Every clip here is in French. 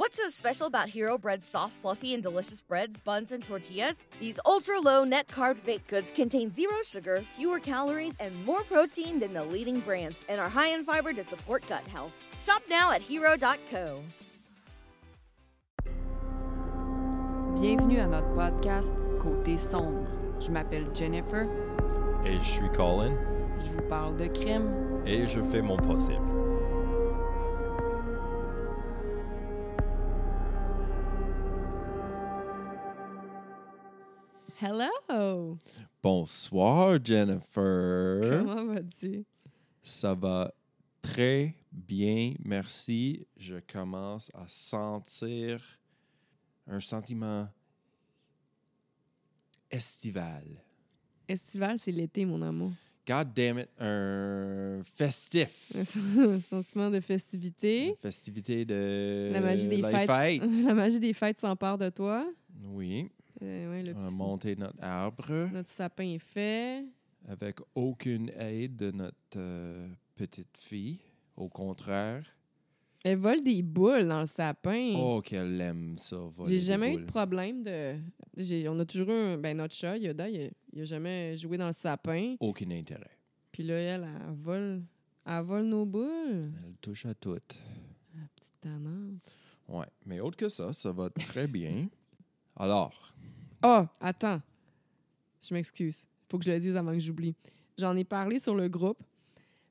What's so special about Hero Bread's soft, fluffy, and delicious breads, buns, and tortillas? These ultra low net carb baked goods contain zero sugar, fewer calories, and more protein than the leading brands, and are high in fiber to support gut health. Shop now at hero.co. Bienvenue à notre podcast Côté sombre. Je m'appelle Jennifer. Et je suis Colin. Je vous parle de crime. Et je fais mon possible. Hello! Bonsoir, Jennifer. Comment vas-tu? Ça va très bien, merci. Je commence à sentir un sentiment estival. Estival, c'est l'été, mon amour. God damn it, un festif. Un sentiment de festivité. Une festivité de La magie des fêtes. fête. La magie des fêtes s'empare de toi. Oui, Euh, ouais, le on a petit- monté notre arbre notre sapin est fait. avec aucune aide de notre euh, petite fille. Au contraire. Elle vole des boules dans le sapin. Oh, qu'elle aime ça. voler J'ai des jamais eu de boules. problème de. j'ai- On a toujours eu un. Ben, notre chat, Yoda, il, a- il a jamais joué dans le sapin. Aucun intérêt. Puis là, elle, elle vole. Elle vole nos boules. Elle touche à toutes. Petite tannante. Ouais. Mais autre que ça, ça va très bien. Alors, Ah, attends. Je m'excuse. Faut que je le dise avant que j'oublie. J'en ai parlé sur le groupe,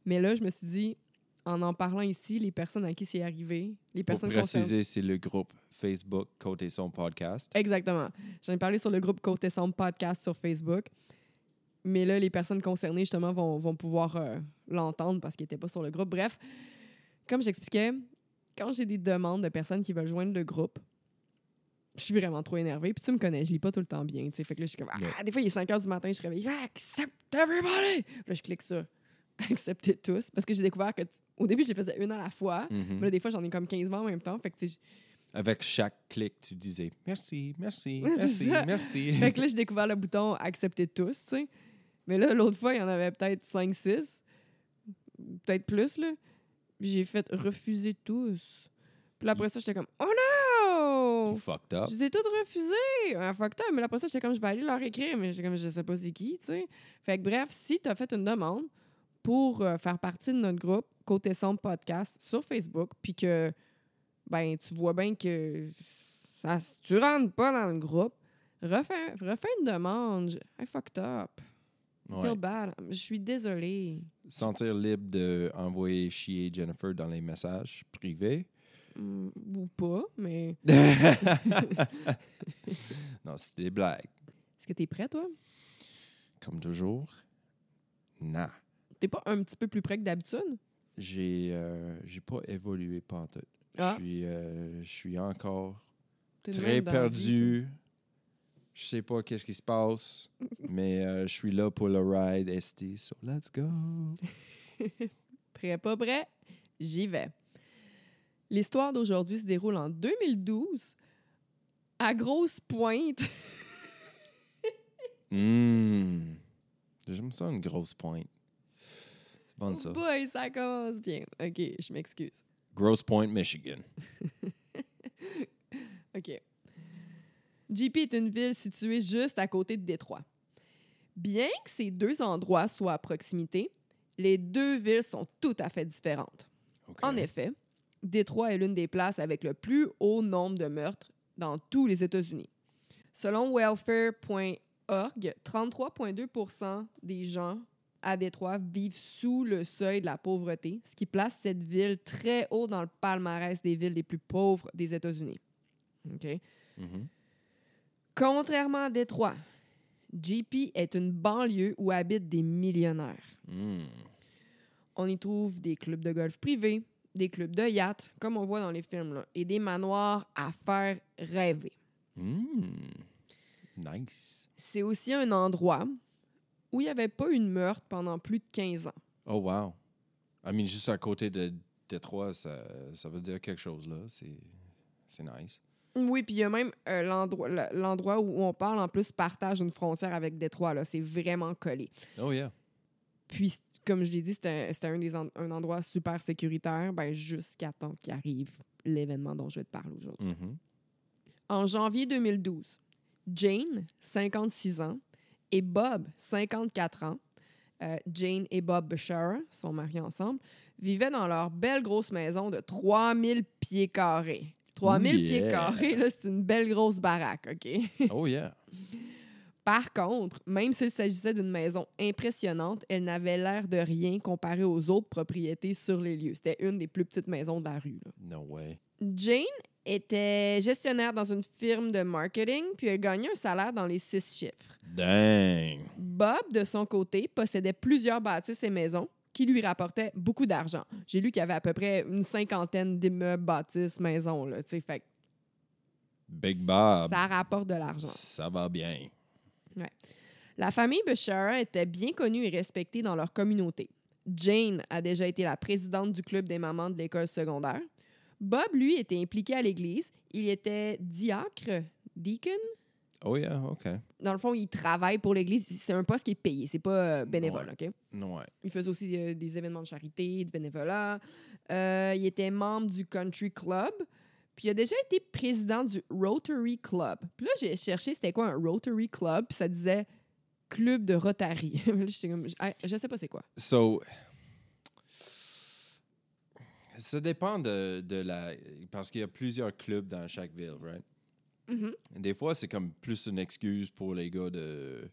mais là, je me suis dit, en en parlant ici, les personnes à qui c'est arrivé, les pour personnes concernées- préciser, c'est le groupe Facebook Côté Son Podcast. Exactement. J'en ai parlé sur le groupe Côté Sombre Podcast sur Facebook. Mais là, les personnes concernées, justement, vont, vont pouvoir euh, l'entendre parce qu'ils n'étaient pas sur le groupe. Bref, comme j'expliquais, quand j'ai des demandes de personnes qui veulent joindre le groupe, je suis vraiment trop énervée. Puis tu me connais, je lis pas tout le temps bien. tu sais. Fait que là, je suis comme, ah, des fois, il est 5 heures du matin, je suis réveillée, accept everybody! Puis là, je clique sur accepter tous. Parce que j'ai découvert que, au début, je les faisais une à la fois. Mhm. Mais là, des fois, j'en ai comme 15 en même temps. Fait que, tu sais, Avec chaque clic, tu disais merci, merci, merci, merci. Fait que là, j'ai découvert le bouton accepter tous, tu sais. Mais là, l'autre fois, il y en avait peut-être 5, 6. Peut-être plus, là. J'ai fait refuser tous. Puis là, après ça, j'étais comme, oh non! You fucked up. Je les ai toutes refusées! Ah, fuck up. Mais après ça, j'étais comme, je vais aller leur écrire, mais comme, je sais pas c'est qui, tu sais. Fait que bref, si tu as fait une demande pour euh, faire partie de notre groupe Côté Sombre Podcast sur Facebook, puis que, ben, tu vois bien que ça, s- tu rentres pas dans le groupe, refais, refais une demande. I fucked up. Ouais. Feel bad. Je suis désolée. Sentir libre d'envoyer chier Jennifer dans les messages privés. Mm, Ou pas, mais non, c'était des blagues. est-ce que tu es prêt, toi? Comme toujours. Non. T'es pas un petit peu plus près que d'habitude? J'ai euh, j'ai pas évolué pantoute. Ah. Je suis euh, je suis encore T'es très perdu. Je sais pas qu'est-ce qui se passe, mais euh, je suis là pour le ride ST. So let's go. Prêt, pas prêt? J'y vais. L'histoire d'aujourd'hui se déroule en 2012 à Grosse Pointe. Mmh. J'aime ça une grosse pointe. C'est bon ça. Oh boy, ça commence bien. OK, je m'excuse. Grosse Point, Michigan. OK. JP est une ville située juste à côté de Détroit. Bien que ces deux endroits soient à proximité, les deux villes sont tout à fait différentes. En effet, Détroit est l'une des places avec le plus haut nombre de meurtres dans tous les États-Unis. Selon welfare.org, 33,2% des gens à Détroit vivent sous le seuil de la pauvreté, ce qui place cette ville très haut dans le palmarès des villes les plus pauvres des États-Unis. OK? Mhm. Contrairement à Détroit, GP est une banlieue où habitent des millionnaires. Mm. On y trouve des clubs de golf privés, des clubs de yachts, comme on voit dans les films, là, et des manoirs à faire rêver. Mm. Nice. C'est aussi un endroit où il n'y avait pas eu de meurtre pendant plus de 15 ans. Oh, wow. I mean, juste à côté de Détroit, ça, ça veut dire quelque chose, là. C'est nice. Oui, puis il y a même euh, l'endroit le- l'endroit où on parle, en plus, partage une frontière avec Détroit. là. C'est vraiment collé. Oh, yeah. Puis, comme je l'ai dit, c'était un, des en- un endroit super sécuritaire, ben, jusqu'à temps qu'arrive l'événement dont je vais te parler aujourd'hui. Mhm. En janvier 2012, Jane, 56 ans, et Bob, 54 ans, euh, Jane et Bob Bashara sont mariés ensemble, vivaient dans leur belle grosse maison de 3000 pieds carrés. 3000 Ooh, pieds carrés, là, c'est une belle grosse baraque, OK? Oh, yeah. Par contre, même s'il s'agissait d'une maison impressionnante, elle n'avait l'air de rien comparée aux autres propriétés sur les lieux. C'était une des plus petites maisons de la rue. là. No way. Jane était gestionnaire dans une firme de marketing, puis elle gagnait un salaire dans les six chiffres. Dang. Bob, de son côté, possédait plusieurs bâtisses et maisons qui lui rapportaient beaucoup d'argent. J'ai lu qu'il y avait à peu près une cinquantaine d'immeubles, bâtisses, maisons. Là, tu sais, fait Big Bob. ça rapporte de l'argent. Ça va bien. La famille Bashara était bien connue et respectée dans leur communauté. Jane a déjà été la présidente du club des mamans de l'école secondaire. Bob, lui, était impliqué à l'église. Il était diacre, deacon? Oh, yeah, OK. Dans le fond, il travaille pour l'église. C'est un poste qui est payé, c'est pas euh, bénévole, OK? Ouais. Il faisait aussi euh, des événements de charité, du bénévolat. Euh, il était membre du Country Club. Puis il a déjà été président du Rotary Club. Puis là, j'ai cherché c'était quoi un Rotary Club, puis ça disait Club de Rotary. Je sais pas c'est quoi. So, ça dépend de, de la. Parce qu'il y a plusieurs clubs dans chaque ville, right? Mhm. Des fois, c'est comme plus une excuse pour les gars de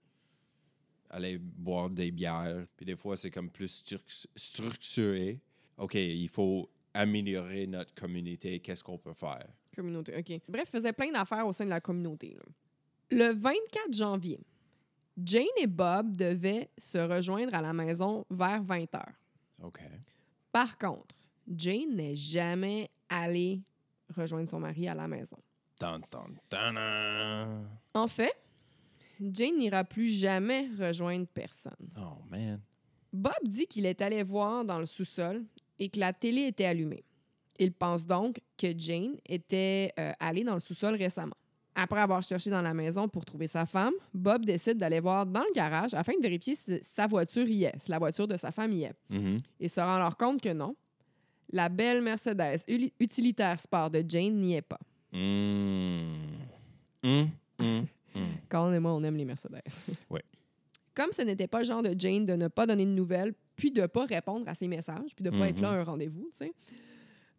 aller boire des bières. Puis des fois, c'est comme plus stru- structuré. OK, il faut améliorer notre communauté. Qu'est-ce qu'on peut faire? Communauté, OK. Bref, faisait plein d'affaires au sein de la communauté. là. Le 24 janvier, Jane et Bob devaient se rejoindre à la maison vers 20 h. OK. Par contre, Jane n'est jamais allée rejoindre son mari à la maison. Tan, tan, tan, En fait, Jane n'ira plus jamais rejoindre personne. Oh, man. Bob dit qu'il est allé voir dans le sous-sol et que la télé était allumée. Il pense donc que Jane était euh, allée dans le sous-sol récemment. Après avoir cherché dans la maison pour trouver sa femme, Bob décide d'aller voir dans le garage afin de vérifier si sa voiture y est, si la voiture de sa femme y est. Mhm. Il se rend alors compte que non. La belle Mercedes utilitaire sport de Jane n'y est pas. Mm. Mm, mm, mm. Colin et moi, on aime les Mercedes. Comme ce n'était pas le genre de Jane de ne pas donner de nouvelles, puis de ne pas répondre à ses messages, puis de ne pas être Mhm. là à un rendez-vous, tu sais,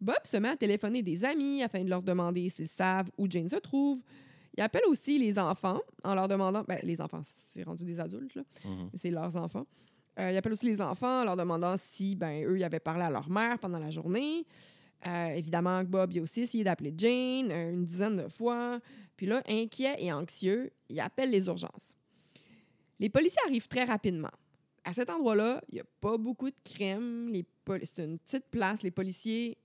Bob se met à téléphoner des amis afin de leur demander s'ils savent où Jane se trouve. Il appelle aussi les enfants en leur demandant... Ben, les enfants, c'est rendu des adultes, là. Mhm. C'est leurs enfants. Euh, il appelle aussi les enfants en leur demandant si, ben, eux, ils avaient parlé à leur mère pendant la journée. Euh, évidemment, Bob, il a aussi essayé d'appeler Jane euh, une dizaine de fois. Puis là, inquiet et anxieux, il appelle les urgences. Les policiers arrivent très rapidement. À cet endroit-là, il n'y a pas beaucoup de pol- C'est une petite place. Les policiers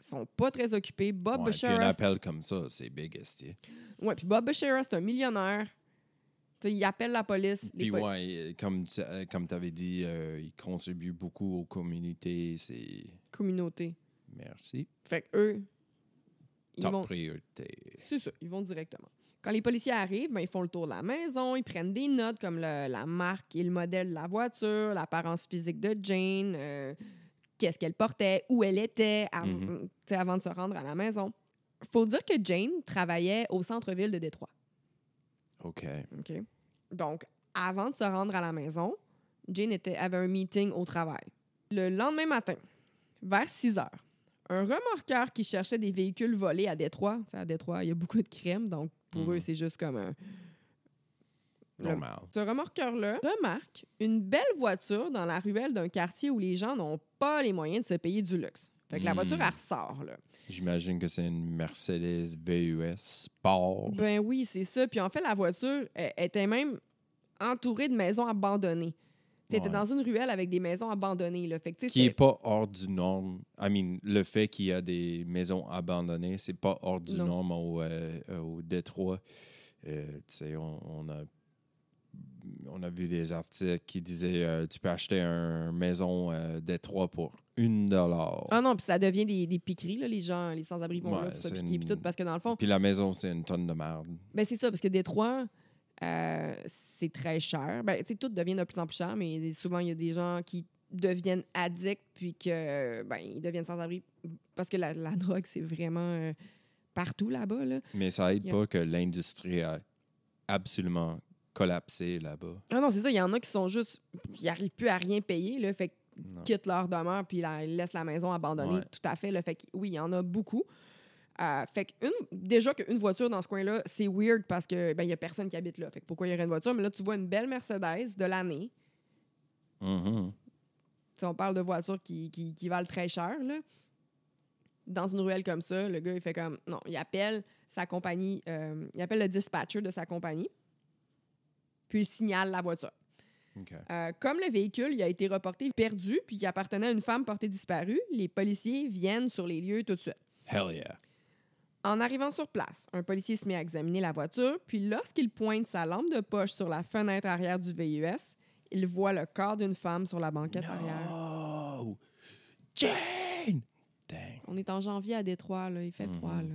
sont pas très occupés. Bob Ouais, un appel comme ça, c'est big, esti. ouais, puis Bob Bashara, c'est un millionnaire. Il appelle la police. Puis pol- ouais, euh, comme tu euh, comme avais dit, euh, il contribue beaucoup aux communautés. C'est communauté. merci. Fait que eux, ils Top vont, priorité. c'est ça, ils vont directement. Quand les policiers arrivent, ben, ils font le tour de la maison, ils prennent des notes comme le- la marque et le modèle de la voiture, l'apparence physique de Jane, euh, qu'est-ce qu'elle portait, où elle était av- Mhm. avant de se rendre à la maison. faut dire que Jane travaillait au centre-ville de Détroit. OK. OK? Donc, avant de se rendre à la maison, Jane était, avait un meeting au travail. Le lendemain matin, vers 6 heures, un remorqueur qui cherchait des véhicules volés à Détroit. À Détroit, il y a beaucoup de crimes, donc pour Mhm. eux, c'est juste comme un. Le- Normal. Ce remorqueur-là remarque une belle voiture dans la ruelle d'un quartier où les gens n'ont pas les moyens de se payer du luxe. Fait que la voiture, elle ressort, là. J'imagine que c'est une Mercedes VUS Sport. Ben oui, c'est ça. Puis en fait, la voiture elle, était même entourée de maisons abandonnées. C'était Ouais. dans une ruelle avec des maisons abandonnées, là. Fait que, qui est c'était- pas hors du norme. I mean, le fait qu'il y a des maisons abandonnées, c'est pas hors du Non. norme au, euh, au Détroit. Euh, tu sais, on, on a on a vu des articles qui disaient euh, tu peux acheter une maison Détroit pour une dollar. Ah non, puis ça devient des, des piqueries, là, les gens, les sans-abri vont Ouais, là pour se piquer, une- puis tout, parce que dans le fond, Puis la maison, c'est une tonne de merde. ben c'est ça, parce que Détroit, euh, c'est très cher. Ben, tu sais, tout devient de plus en plus cher, mais souvent, il y a des gens qui deviennent addicts, puis que, ben, ils deviennent sans-abri, parce que la, la drogue, c'est vraiment euh, partout là-bas, là. Mais ça aide pas que l'industrie a absolument collapsé là-bas. Ah non, c'est ça, il y en a qui sont juste, ils n'arrivent plus à rien payer, là, fait quittent leur demeure puis la- ils laissent la maison abandonnée. Ouais. Tout à fait. Là, fait que, oui, il y en a beaucoup. Euh, fait que une, déjà qu'une voiture dans ce coin-là, c'est weird parce que ben, il y a personne qui habite là. Fait que pourquoi il y aurait une voiture? Mais là, tu vois une belle Mercedes de l'année. Mhm. Sais, on parle de voitures qui, qui, qui valent très cher. Là. Dans une ruelle comme ça, le gars, il fait comme. Non, il appelle sa compagnie, euh, il appelle le dispatcher de sa compagnie, puis il signale la voiture. Euh, comme le véhicule il a été reporté perdu puis qui appartenait à une femme portée disparue, les policiers viennent sur les lieux tout de suite. Hell yeah. En arrivant sur place, un policier se met à examiner la voiture, puis lorsqu'il pointe sa lampe de poche sur la fenêtre arrière du VUS, il voit le corps d'une femme sur la banquette arrière. No! Jane! Dang. On est en janvier à Détroit, là, il fait Mhm. froid. Là.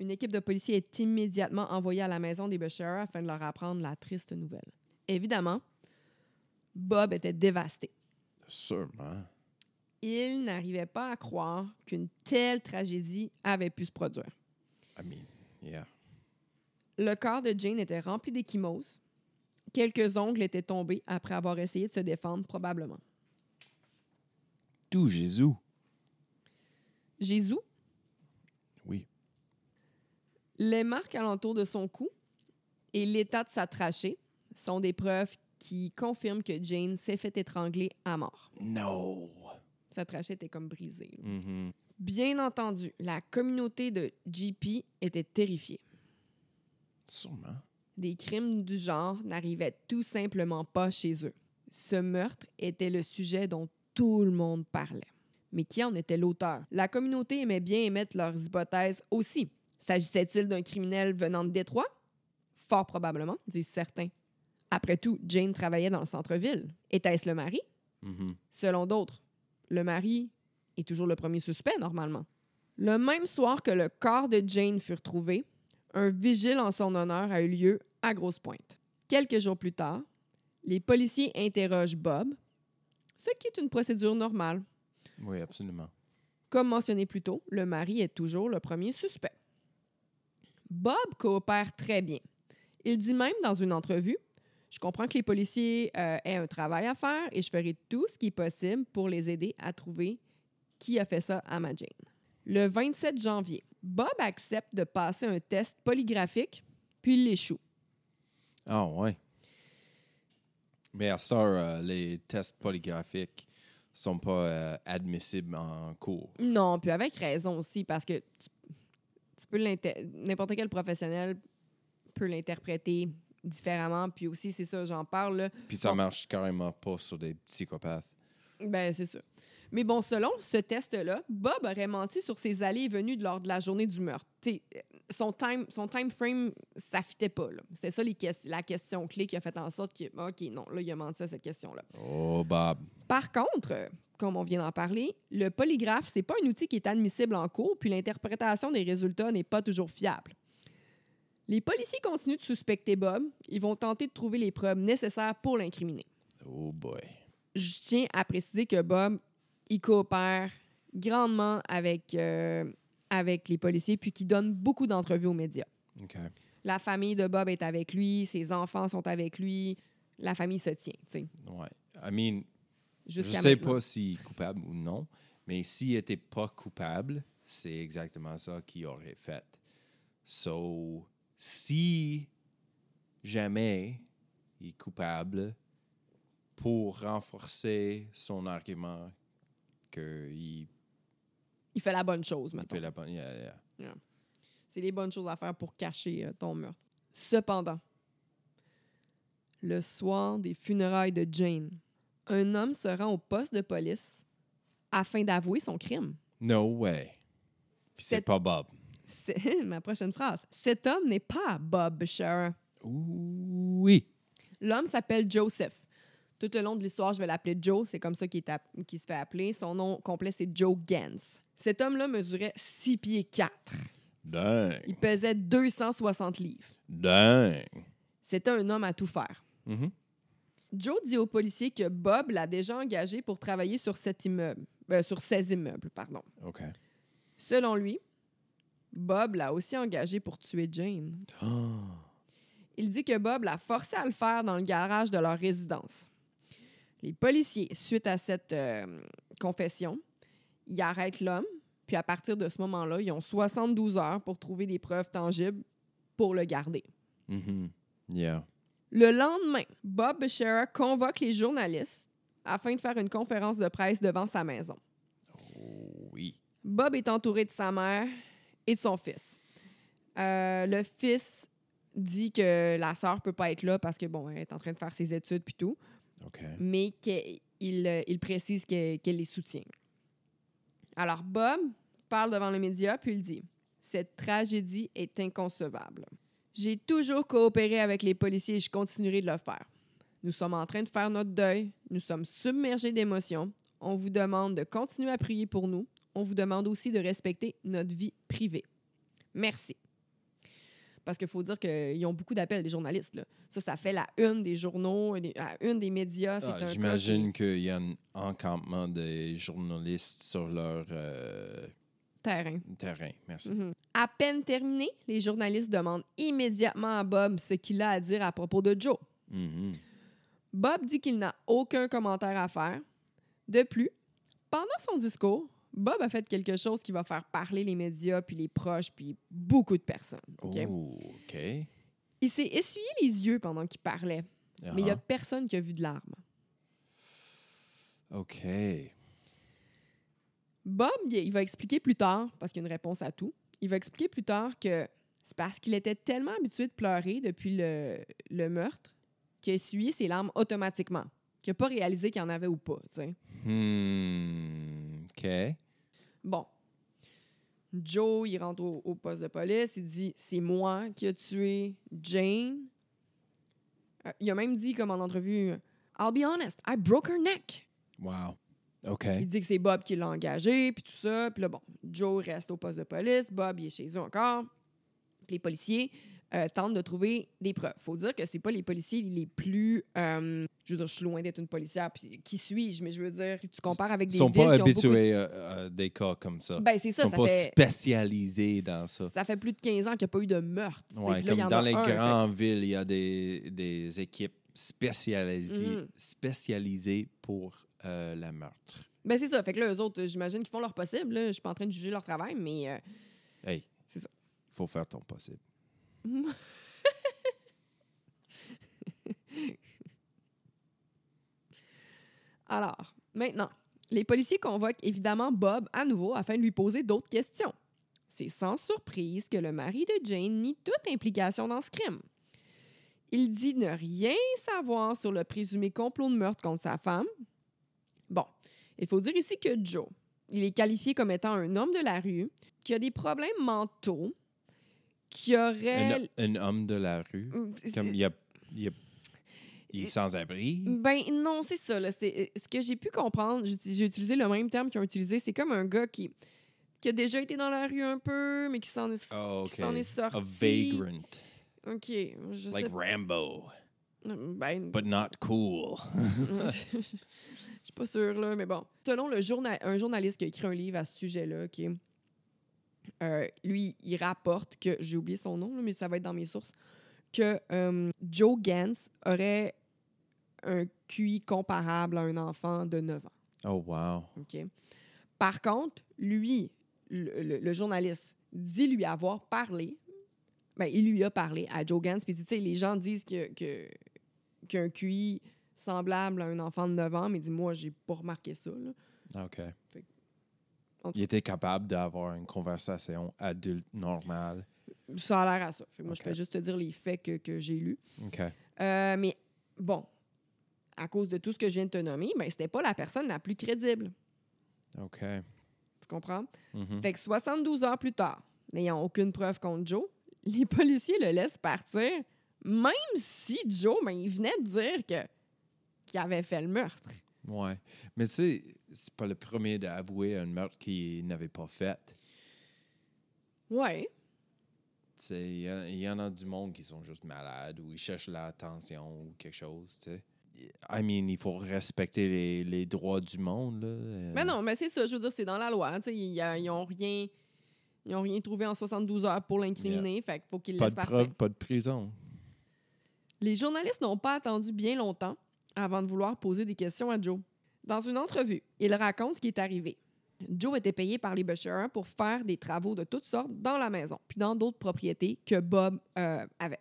Une équipe de policiers est immédiatement envoyée à la maison des Beshara afin de leur apprendre la triste nouvelle. Évidemment, Bob était dévasté. Sûrement. Il n'arrivait pas à croire qu'une telle tragédie avait pu se produire. I mean, yeah. Le corps de Jane était rempli d'échymoses. Quelques ongles étaient tombés après avoir essayé de se défendre, probablement. Tout Jésus? Jésus, Oui. les marques alentour de son cou et l'état de sa trachée sont des preuves qui confirment que Jane s'est fait étrangler à mort. No. Sa trachée était comme brisée. Mhm. Bien entendu, la communauté de GP était terrifiée. Sûrement. Des crimes du genre n'arrivaient tout simplement pas chez eux. Ce meurtre était le sujet dont tout le monde parlait. Mais qui en était l'auteur? La communauté aimait bien émettre leurs hypothèses aussi. S'agissait-il d'un criminel venant de Détroit? Fort probablement, disent certains. Après tout, Jane travaillait dans le centre-ville. Était-ce le mari? Mhm. Selon d'autres, le mari est toujours le premier suspect normalement. Le même soir que le corps de Jane fut retrouvé, un vigile en son honneur a eu lieu à Grosse Pointe. Quelques jours plus tard, les policiers interrogent Bob, ce qui est une procédure normale. Oui, absolument. Comme mentionné plus tôt, le mari est toujours le premier suspect. Bob coopère très bien. Il dit même dans une entrevue Je comprends que les policiers euh, aient un travail à faire et je ferai tout ce qui est possible pour les aider à trouver qui a fait ça à ma Jane. Le 27 janvier, Bob accepte de passer un test polygraphique, puis il l'échoue. Ah, ouais. Mais à heure, euh, les tests polygraphiques sont pas euh, admissibles en cours. Non, puis avec raison aussi, parce que tu, tu peux l'inter- n'importe quel professionnel peut l'interpréter différemment. Puis aussi, c'est ça, j'en parle. là. Puis ça Bon. marche carrément pas sur des psychopathes. Ben, c'est ça. Mais bon, selon ce test-là, Bob aurait menti sur ses allées et venues lors de la journée du meurtre. T'sais, euh, son time, son time frame, ça fitait pas. C'était ça les ques- la question clé qui a fait en sorte que, OK, non, là, il a menti à cette question-là. Oh, Bob. Par contre, euh, comme on vient d'en parler, le polygraphe, c'est pas un outil qui est admissible en cours, puis l'interprétation des résultats n'est pas toujours fiable. Les policiers continuent de suspecter Bob. Ils vont tenter de trouver les preuves nécessaires pour l'incriminer. Oh, boy. Je tiens à préciser que Bob, il coopère grandement avec, euh, avec les policiers, puis qu'il donne beaucoup d'entrevues aux médias. OK. La famille de Bob est avec lui, ses enfants sont avec lui, la famille se tient, tu sais, Ouais. I mean, je sais maintenant. pas s'il est coupable ou non, Mais s'il n'était pas coupable, c'est exactement ça qu'il aurait fait. So, si jamais il est coupable, pour renforcer son argument qu'il Il fait la bonne chose, maintenant. fait la bonne. yeah, yeah. C'est les bonnes choses à faire pour cacher euh, ton meurtre. Cependant, le soir des funérailles de Jane, un homme se rend au poste de police afin d'avouer son crime. No way. Puis C'est- pas Bob. C'est ma prochaine phrase. Cet homme n'est pas Bob Scherer. Oui. L'homme s'appelle Joseph. Tout le long de l'histoire, je vais l'appeler Joe. C'est comme ça qu'il se fait appeler. Son nom complet, c'est Joe Gans. Cet homme-là mesurait 6 pieds 4. Dingue. Il pesait 260 livres. Dingue. C'était un homme à tout faire. Mhm. Joe dit au policier que Bob l'a déjà engagé pour travailler sur cet immeuble, euh, sur ces immeubles, pardon. OK. Selon lui, Bob l'a aussi engagé pour tuer Jane. Oh. Il dit que Bob l'a forcé à le faire dans le garage de leur résidence. Les policiers, suite à cette euh, confession, ils arrêtent l'homme, puis à partir de ce moment-là, ils ont 72 heures pour trouver des preuves tangibles pour le garder. Mhm. Yeah. Le lendemain, Bob Bechara convoque les journalistes afin de faire une conférence de presse devant sa maison. Oui. Bob est entouré de sa mère et de son fils. Euh, le fils dit que la sœur peut pas être là parce que bon, elle est en train de faire ses études puis tout, mais qu'il euh, il précise que- qu'elle les soutient. Alors Bob parle devant les médias puis il dit cette tragédie est inconcevable. J'ai toujours coopéré avec les policiers et je continuerai de le faire. Nous sommes en train de faire notre deuil. Nous sommes submergés d'émotions. On vous demande de continuer à prier pour nous. On vous demande aussi de respecter notre vie privée. Merci. Parce qu'il faut dire qu'ils ont beaucoup d'appels des journalistes. là. Ça, ça fait la une des journaux, la une des médias. Ah, J'imagine qu'il y a un encampement des journalistes sur leur euh, terrain. terrain. Merci. Mhm. À peine terminé, les journalistes demandent immédiatement à Bob ce qu'il a à dire à propos de Joe. Mhm. Bob dit qu'il n'a aucun commentaire à faire. De plus, pendant son discours, Bob a fait quelque chose qui va faire parler les médias, puis les proches, puis beaucoup de personnes. OK? Oh, OK. Il s'est essuyé les yeux pendant qu'il parlait, mais il n'y a Ah, personne qui a vu de larmes. OK. Bob, il il va expliquer plus tard, parce qu'il y a une réponse à tout, il va expliquer plus tard que c'est parce qu'il était tellement habitué de pleurer depuis le, le meurtre qu'il a essuyé ses larmes automatiquement, qu'il n'a pas réalisé qu'il y en avait ou pas. tu sais. Hmm, OK. Bon. Joe, il rentre au, au poste de police, il dit C'est moi qui ai tué Jane. Euh, il a même dit, comme en entrevue, I'll be honest, I broke her neck. Wow. OK. Il dit que c'est Bob qui l'a engagé, puis tout ça. Puis là, bon, Joe reste au poste de police, Bob, il est chez eux encore. Puis les policiers euh, tentent de trouver des preuves. faut dire que c'est pas les policiers les plus... euh, je veux dire, je suis loin d'être une policière, puis qui suis-je? Mais je veux dire, si tu compares avec des Ils sont villes pas qui ont beaucoup de- habitués à, à des cas comme ça. Ben, c'est Ils ça, sont ça pas fait... spécialisés dans ça. Ça fait plus de 15 ans qu'il n'y a pas eu de meurtre. Ouais, là, comme dans les un, fait- grandes villes, il y a des, des équipes spécialisées, Mhm. spécialisées pour euh, la meurtre. Ben, c'est ça. Fait que là, eux autres, j'imagine qu'ils font leur possible. là. Je suis pas en train de juger leur travail, mais euh, Hey, C'est ça. Il faut faire ton possible. Alors, maintenant, les policiers convoquent évidemment Bob à nouveau afin de lui poser d'autres questions. C'est sans surprise que le mari de Jane nie toute implication dans ce crime. Il dit ne rien savoir sur le présumé complot de meurtre contre sa femme. Bon, il faut dire ici que Joe, il est qualifié comme étant un homme de la rue, qui a des problèmes mentaux, qui aurait... Un, un homme de la rue, comme il, y a, il, y a- il est sans abri. Ben non, c'est ça. Là. C'est, euh, ce que j'ai pu comprendre, j'ai utilisé le même terme qu'ils ont utilisé, c'est comme un gars qui, qui a déjà été dans la rue un peu, mais qui s'en est, Oh, OK. qui s'en est sorti. A vagrant. OK. Je Like sais Rambo, ben, but not cool. Je suis pas sûre, là, mais bon. Selon le journa- un journaliste qui a écrit un livre à ce sujet-là, qui est- euh, lui, il rapporte que, j'ai oublié son nom, là, mais ça va être dans mes sources, que euh, Joe Gans aurait un QI comparable à un enfant de 9 ans. Oh, wow. OK? Par contre, lui, le, le- le journaliste, dit lui avoir parlé. Ben, il lui a parlé à Joe Gans. Puis, tu sais, les gens disent que, que, qu'un QI semblable à un enfant de 9 ans, mais il dit, moi, j'ai pas remarqué ça. là. OK. Il était capable d'avoir une conversation adulte normale. Ça a l'air à ça. Fait moi, je peux juste te dire les faits que, que j'ai lus. OK. Euh, mais bon, à cause de tout ce que je viens de te nommer, ben, c'était pas la personne la plus crédible. OK. Tu comprends? Mhm. Fait que 72 heures plus tard, n'ayant aucune preuve contre Joe, les policiers le laissent partir, même si Joe, ben, il venait de dire que qu'il avait fait le meurtre. Ouais. Mais tu sais, c'est pas le premier d'avouer un meurtre qu'il n'avait pas fait. Ouais. Tu sais, il y, en a du monde qui sont juste malades ou ils cherchent l'attention ou quelque chose, tu sais. I mean, il faut respecter les, les droits du monde, là. Euh, Mais non, mais c'est ça, je veux dire, c'est dans la loi. tu sais, Ils y a- ils ont rien. Ils ont rien trouvé en 72 heures pour l'incriminer, fait qu'il faut qu'ils le Pas laissent de partir. preuve, pas de prison. Les journalistes n'ont pas attendu bien longtemps avant de vouloir poser des questions à Joe. Dans une entrevue, il raconte ce qui est arrivé. Joe était payé par les Busher pour faire des travaux de toutes sortes dans la maison, puis dans d'autres propriétés que Bob euh, avait.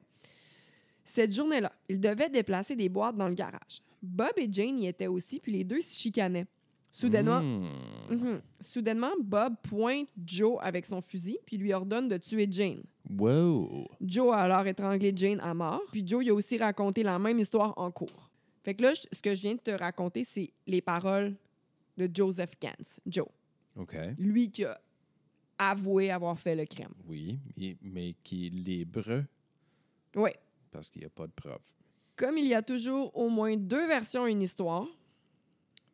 Cette journée-là, il devait déplacer des boîtes dans le garage. Bob et Jane y étaient aussi, puis les deux se chicanaient. Soudainement, Hmm. Mhm. Soudainement, Bob pointe Joe avec son fusil, puis lui ordonne de tuer Jane. Wow. Joe a alors étranglé Jane à mort. Puis Joe il a aussi raconté la même histoire en cours. Fait que là, ce que je viens de te raconter, c'est les paroles de Joseph Gans. Joe. OK. Lui qui a avoué avoir fait le crime. Oui, mais- qui est libre Oui. parce qu'il n'y a pas de preuve. Comme il y a toujours au moins deux versions à une histoire,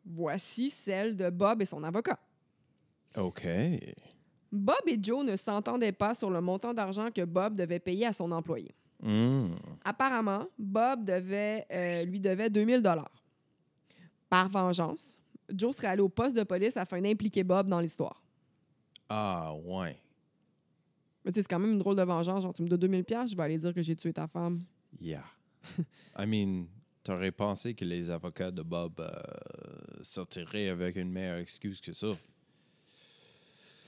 voici celle de Bob et son avocat. OK. Bob et Joe ne s'entendaient pas sur le montant d'argent que Bob devait payer à son employé. Hmm. Apparemment, Bob devait, euh, lui devait 2000 dollars. Par vengeance, Joe serait allé au poste de police afin d'impliquer Bob dans l'histoire. Ah, ouais. Mais tu sais, c'est quand même une drôle de vengeance. Genre, tu me donnes 2000 pièces, je vais aller dire que j'ai tué ta femme. Yeah. I mean, t'aurais pensé que les avocats de Bob euh, sortiraient avec une meilleure excuse que ça.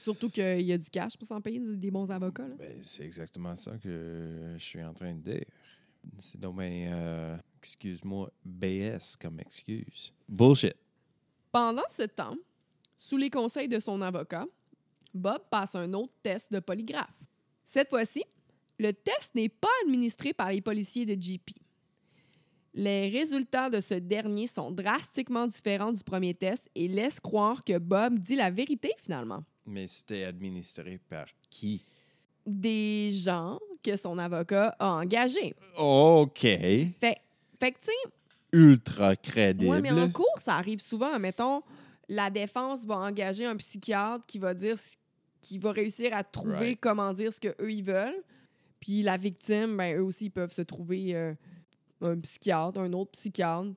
Surtout qu'il y a du cash pour s'en payer des bons avocats. Ben, c'est exactement ça que je suis en train de dire. C'est donc ben, euh, excuse-moi, BS comme excuse. Bullshit. Pendant ce temps, sous les conseils de son avocat, Bob passe un autre test de polygraphe. Cette fois-ci, le test n'est pas administré par les policiers de GP. Les résultats de ce dernier sont drastiquement différents du premier test et laissent croire que Bob dit la vérité finalement. Mais c'était administré par qui? Des gens que son avocat a engagés. OK. Fait, fait que, tu sais, Ultra crédible. Ouais, mais en cours, ça arrive souvent. Mettons, la défense va engager un psychiatre qui va dire ce- qui va réussir à trouver Right. comment dire ce qu'eux ils veulent. Puis la victime, ben, eux aussi, ils peuvent se trouver euh, un psychiatre, un autre psychiatre,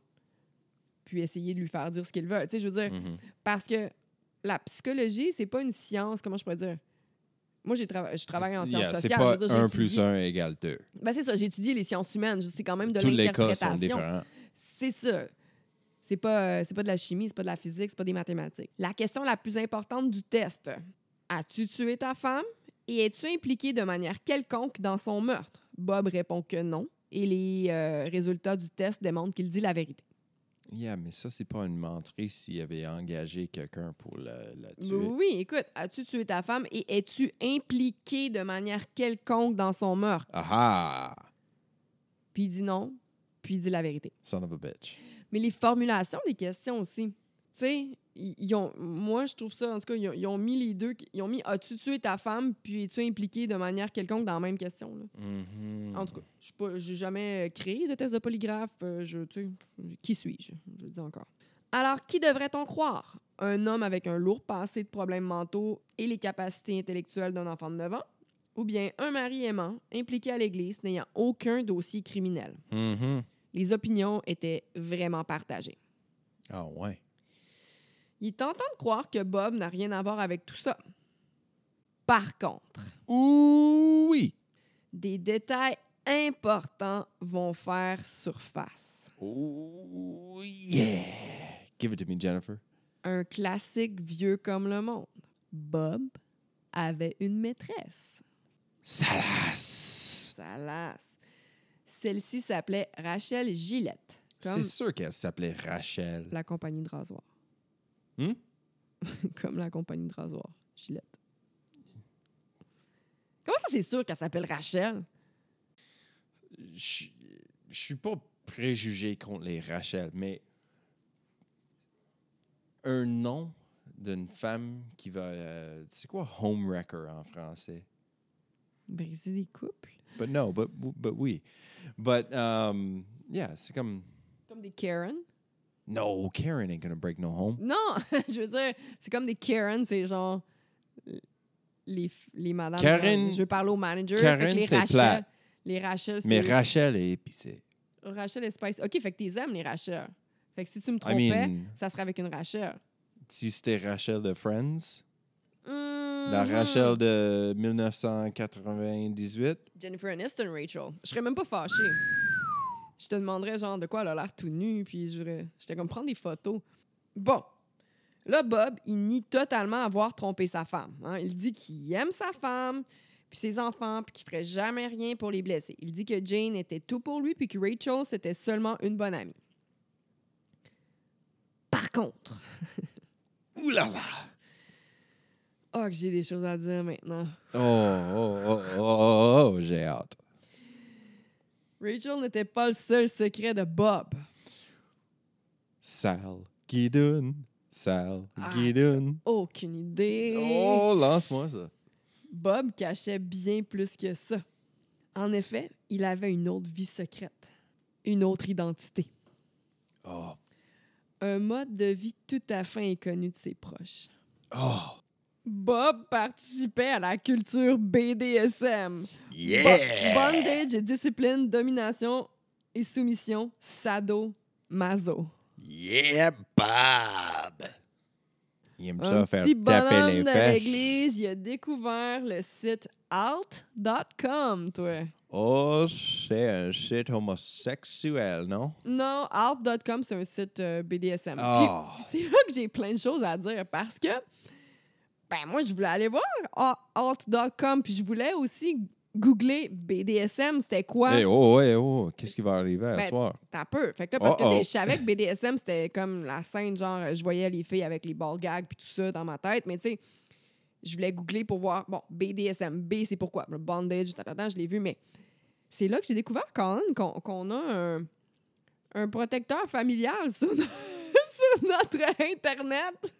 puis essayer de lui faire dire ce qu'ils veulent. Tu sais, je veux dire, Mhm. parce que la psychologie, c'est pas une science, comment je pourrais dire? Moi, j'ai trava- je travaille en sciences Yeah, c'est sociales. pas dire, 1 j'étudie- plus 1 égale 2. Ben, c'est ça, j'ai étudié les sciences humaines. C'est quand même de Tous les cas l'interprétation. sont différents. C'est ça. C'est pas, euh, c'est pas de la chimie, c'est pas de la physique, c'est pas des mathématiques. La question la plus importante du test as-tu tué ta femme et es-tu impliqué de manière quelconque dans son meurtre? Bob répond que non et les euh, résultats du test démontrent qu'il dit la vérité. Yeah, mais ça, c'est pas une menterie s'il avait engagé quelqu'un pour la, la tuer. Oui, écoute, as-tu tué ta femme et es-tu impliqué de manière quelconque dans son meurtre? Ah ah! Puis il dit non, puis il dit la vérité. Son of a bitch. Mais les formulations des questions aussi. Tu sais, ils ils ont, moi, je trouve ça, en tout cas, ils ont, ils ont mis les deux. Ils ont mis As-tu tué ta femme, puis es-tu impliqué de manière quelconque dans la même question? Là? Mhm. En tout cas, je suis pas- j'ai jamais créé de test de polygraphe. euh, je, tu sais, qui suis-je? Je le dis encore. Alors, qui devrait-on croire? Un homme avec un lourd passé de problèmes mentaux et les capacités intellectuelles d'un enfant de 9 ans? Ou bien un mari aimant, impliqué à l'Église, n'ayant aucun dossier criminel? Mhm. Les opinions étaient vraiment partagées. Ah ouais. Il tentant de croire que Bob n'a rien à voir avec tout ça. Par contre, Oui. des détails importants vont faire surface. Oh yeah. Give it to me, Jennifer. Un classique vieux comme le monde. Bob avait une maîtresse. Salas! Salas. Celle-ci s'appelait Rachel Gillette, C'est sûr qu'elle s'appelait Rachel. la compagnie de rasoir. Hmm? comme la compagnie de rasoir. Gillette. Comment ça, c'est sûr qu'elle s'appelle Rachel? Je je suis pas préjugé contre les Rachel, mais un nom d'une femme qui va. euh, c'est quoi homewrecker en français? Briser des couples? But no, but, but oui. But, um, yeah, c'est comme. Comme des Karen? No, Karen ain't gonna break no home. Non! je veux dire, c'est comme des Karen, c'est genre les, les madames. Karen- Je veux parler au manager. Karen, c'est Rachel, plate. Les Rachel, c'est. Mais Rachel est épicée. Rachel et Spice. OK, fait que t'es aimes, les Rachel. Fait que si tu me I trompais, mean, ça serait avec une Rachel. si c'était Rachel de Friends, Mhm. la Rachel de 1998, Jennifer Aniston, Rachel. Je serais même pas fâchée. Je te demanderais, genre, de quoi elle a l'air tout nu, puis je j'étais comme prendre des photos. Bon. Là, Bob, il nie totalement avoir trompé sa femme. hein. Il dit qu'il aime sa femme, puis ses enfants, puis qu'il ferait jamais rien pour les blesser. Il dit que Jane était tout pour lui, puis que Rachel, c'était seulement une bonne amie. Par contre, oulala! oh, que j'ai des choses à dire maintenant. Oh, oh, oh, oh, oh, oh, j'ai hâte. Rachel n'était pas le seul secret de Bob. Sal Guidoun, Sal Ah. Guidoun. Aucune idée. Oh, lance-moi ça. Bob cachait bien plus que ça. En effet, il avait une autre vie secrète, une autre identité, Oh, un mode de vie tout à fait inconnu de ses proches. oh, Bob participait à la culture BDSM. Bo- yeah! bondage et discipline, domination et soumission, sado, maso. Yeah, Bob! Il aime Un ça faire petit taper bonhomme les de fesses. l'église, il a découvert le site alt.com, toi. Oh, c'est un site homosexuel, non? Non, alt.com, c'est un site euh, BDSM. Puis, Oh, C'est là que j'ai plein de choses à dire parce que, ben moi, je voulais aller voir alt.com, puis je voulais aussi googler BDSM, c'était quoi? hey, oh, hey, oh, qu'est-ce qui va arriver à Ben, soir? T'as peur. Fait que là, parce que je savais que BDSM, c'était comme la scène, genre, je voyais les filles avec les ball gags puis tout ça dans ma tête, mais tu sais, je voulais googler pour voir, bon, BDSM, B, c'est pourquoi? Le bondage, je l'ai vu, mais c'est là que j'ai découvert quand même qu'on a un, un protecteur familial sur, no- sur notre Internet.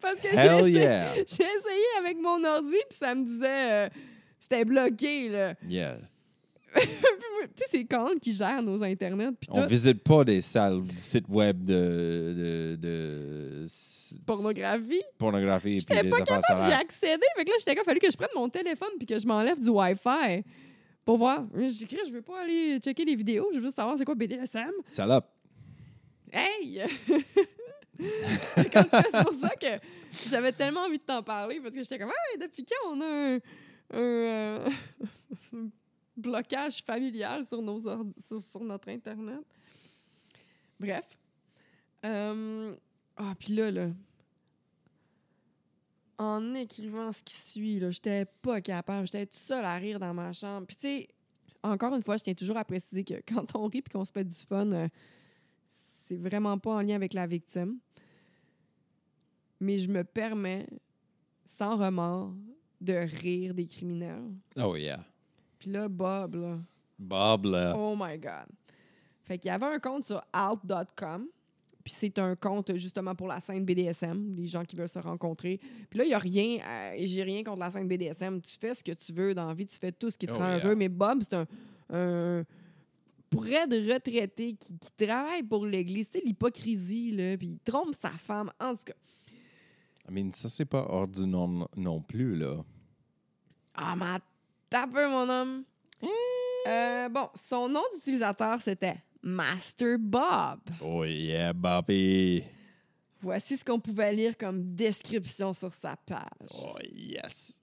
Parce que j'ai essayé, yeah! j'ai essayé avec mon ordi, puis ça me disait, euh, c'était bloqué, là. Yeah. Tu sais, c'est Colin qui gère nos internets. On tout. visite pas des sales sites web de. de, de Pornographie? pornographie et puis des pas capable d'y accéder. Fait que là, j'étais comme, fallu que je prenne mon téléphone puis que je m'enlève du Wi-Fi pour voir. J'ai écrit, je veux pas aller checker les vidéos, je veux juste savoir c'est quoi BDSM. Salope. Hey! C'est pour ça que j'avais tellement envie de t'en parler parce que j'étais comme, ah, depuis quand on a un, euh, blocage familial sur, nos sur, sur notre Internet? Bref. Euh, Ah, puis là, là, en écrivant ce qui suit, là, j'étais pas capable. J'étais toute seule à rire dans ma chambre. Puis tu sais, encore une fois, je tiens toujours à préciser que quand on rit puis qu'on se fait du fun, euh, c'est vraiment pas en lien avec la victime. Mais je me permets, sans remords, de rire des criminels. Oh yeah. Puis là, Bob, là, Bob, là. oh my God. Fait qu'il y avait un compte sur alt.com. Puis c'est un compte justement pour la scène BDSM, les gens qui veulent se rencontrer. Puis là, il n'y a rien, euh, j'ai rien contre la scène BDSM. Tu fais ce que tu veux dans la vie, tu fais tout ce qui te Oh, rend yeah. heureux. Mais Bob, c'est un, un pourrait de retraité qui, qui travaille pour l'Église. C'est l'hypocrisie, là. Puis il trompe sa femme. En tout cas, I mean, ça, c'est pas hors du nom non plus, là. Ah, mais t'as peu, mon homme. Euh, bon, son nom d'utilisateur, c'était Master Bob. Oh yeah, Bobby. Voici ce qu'on pouvait lire comme description sur sa page. Oh yes.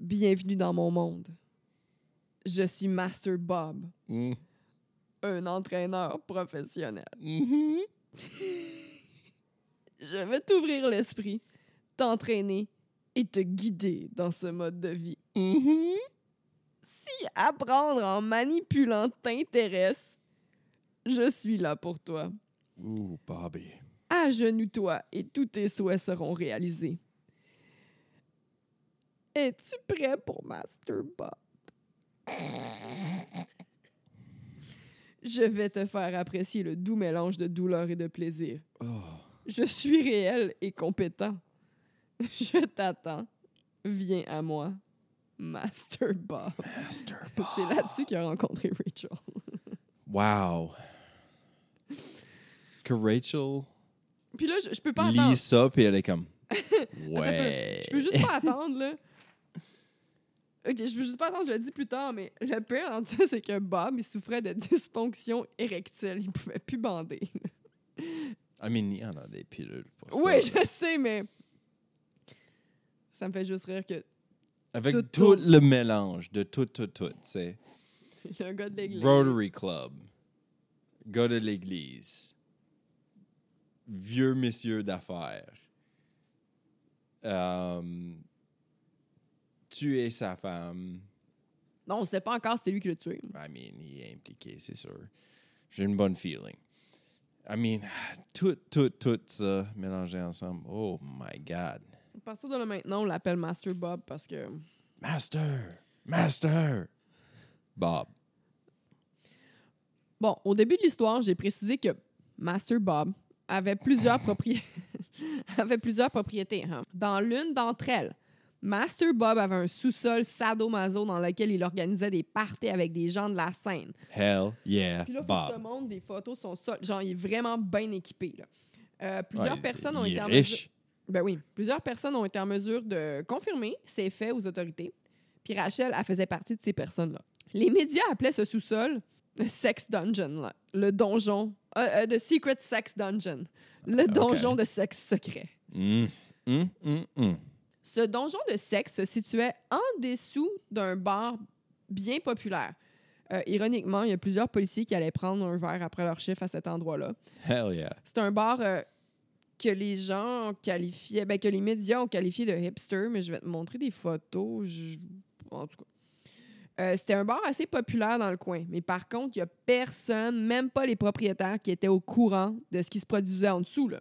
Bienvenue dans mon monde. Je suis Master Bob, Mm. un entraîneur professionnel. Mhm. Je vais t'ouvrir l'esprit, t'entraîner et te guider dans ce mode de vie. Mhm. Si apprendre en manipulant t'intéresse, je suis là pour toi. Ooh, Bobby. Agenouille-toi et tous tes souhaits seront réalisés. Es-tu prêt pour Master Bob? Je vais te faire apprécier le doux mélange de douleur et de plaisir. Oh. Je suis réel et compétent. Je t'attends. Viens à moi. Master Bob. Master C'est là-dessus qu'il a rencontré Rachel. Wow. Que Rachel Puis là, je, je peux pas attendre. lit ça, puis elle est comme. Ouais. Je peux juste pas attendre, là. Ok, je peux juste pas attendre, je le dis plus tard, mais le pire en tout c'est que Bob, il souffrait de dysfonction érectile. Il pouvait plus bander. I mean, il y en a des pilules pour ça. oui, je sais, mais. Ça me fait juste rire que Avec tout le mélange de tout, tout, tout, c'est le gars d'église. Rotary Club, gars de l'église, vieux monsieur d'affaires, euh, tuer sa femme. Non, on sait pas encore si c'est lui qui l'a tué. I mean, il est impliqué, c'est sûr. J'ai une bonne feeling. I mean, tout, tout, tout ça mélangé ensemble. Oh my God. À partir de là maintenant, on l'appelle Master Bob parce que. Master! Master! Bob. Bon, au début de l'histoire, j'ai précisé que Master Bob avait plusieurs, propri- avait plusieurs propriétés. hein. Dans l'une d'entre elles, Master Bob avait un sous-sol sadomaso dans lequel il organisait des parties avec des gens de la scène. Hell yeah, Puis là, faut que je te Bob. montre des photos de son sol. Genre, il est vraiment bien équipé. Là. Euh, plusieurs Ouais, personnes ont il été est en mesure... Ben oui, plusieurs personnes ont été en mesure de confirmer ces faits aux autorités. Puis Rachel, elle faisait partie de ces personnes-là. Les médias appelaient ce sous-sol le Sex Dungeon, là. le donjon, euh, euh, The Secret Sex Dungeon, le Ok. donjon de sexe secret. Mm, mm, mm. Ce donjon de sexe se situait en dessous d'un bar bien populaire. Euh, ironiquement, il y a plusieurs policiers qui allaient prendre un verre après leur chiffre à cet endroit-là. Hell yeah. C'est un bar euh, que les gens qualifiaient, ben, que les médias ont qualifié de hipster, mais je vais te montrer des photos. je- En tout cas. Euh, C'était un bar assez populaire dans le coin, mais par contre, il n'y a personne, même pas les propriétaires, qui étaient au courant de ce qui se produisait en dessous. Là.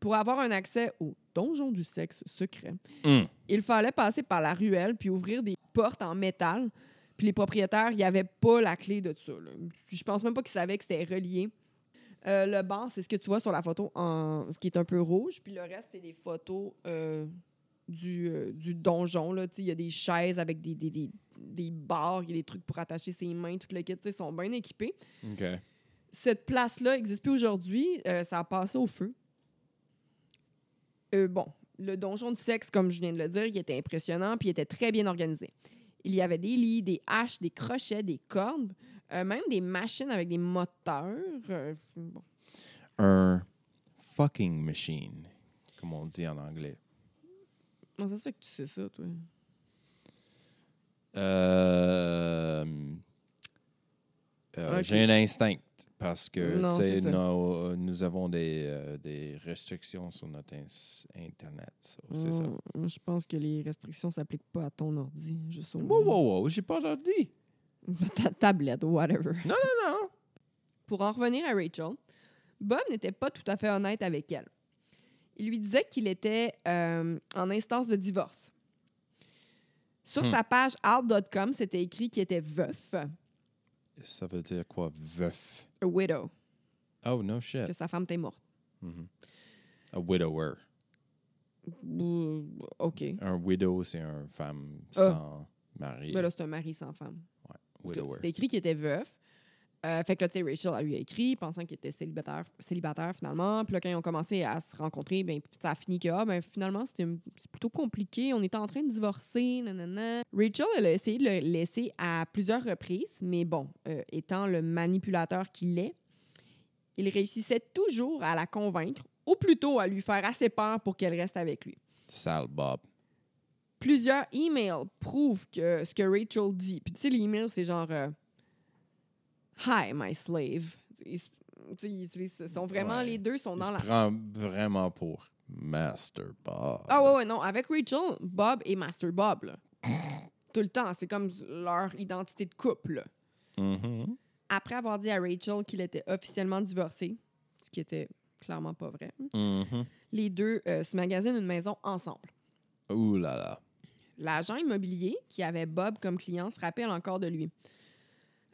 Pour avoir un accès au donjon du sexe secret, Mm. il fallait passer par la ruelle puis ouvrir des portes en métal. Puis les propriétaires, il n'y avait pas la clé de ça. là. Je pense même pas qu'ils savaient que c'était relié. Euh, le bar, c'est ce que tu vois sur la photo en... qui est un peu rouge. Puis le reste, c'est des photos euh, du, euh, du donjon. Il y a des chaises avec des, des, des, des barres, il y a des trucs pour attacher ses mains, tout le kit. Ils sont bien équipés. Cette place-là n'existe plus aujourd'hui. Ça a passé au feu. Euh, bon, le donjon de sexe, comme je viens de le dire, il était impressionnant puis il était très bien organisé. Il y avait des lits, des haches, des crochets, des cordes, euh, même des machines avec des moteurs. Euh, bon. Un fucking machine, comme on dit en anglais. Comment ça se fait que tu sais ça, toi? Euh, euh. J'ai un instinct parce que Non, nos- nous avons des, euh, des restrictions sur notre Internet. so C'est ça. Hum, Je pense que les restrictions s'appliquent pas à ton ordi, juste au Wow, wow, wow, j'ai pas dit. ta tablette, whatever. Non, non, non. Pour en revenir à Rachel, Bob n'était pas tout à fait honnête avec elle. Il lui disait qu'il était euh, en instance de divorce. Sur Hmm. sa page out.com, c'était écrit qu'il était veuf, Ça veut dire quoi, veuf? a widow, Oh, no shit. que sa femme était morte. Mhm. A widower. OK. Un widow, c'est une femme Ah. sans mari. Mais là, c'est un mari sans femme. Cas, widower. C'était écrit qu'il était veuf. Euh, fait que là, tu sais, Rachel, elle lui a écrit, pensant qu'il était célibataire, célibataire finalement. Puis là, quand ils ont commencé à se rencontrer, ben, ça a fini que, ah, ben, finalement, c'était plutôt compliqué. On était en train de divorcer, nanana. Rachel, elle a essayé de le laisser à plusieurs reprises, mais bon, euh, étant le manipulateur qu'il est, il réussissait toujours à la convaincre, ou plutôt à lui faire assez peur pour qu'elle reste avec lui. Sale Bob. Plusieurs emails prouvent que ce que Rachel dit. Puis tu sais, les emails, c'est genre euh, Hi, my slave. Ils, utilisent- sont vraiment Ouais. les deux sont Il dans se la. prend vraiment pour. Master Bob. Ah ouais, ouais, non. Avec Rachel, Bob et Master Bob, là. Tout le temps. C'est comme leur identité de couple. Mhm. Après avoir dit à Rachel qu'il était officiellement divorcé, ce qui était clairement pas vrai, Mhm. les deux euh, se magasinent une maison ensemble. Ouh là là. L'agent immobilier qui avait Bob comme client se rappelle encore de lui.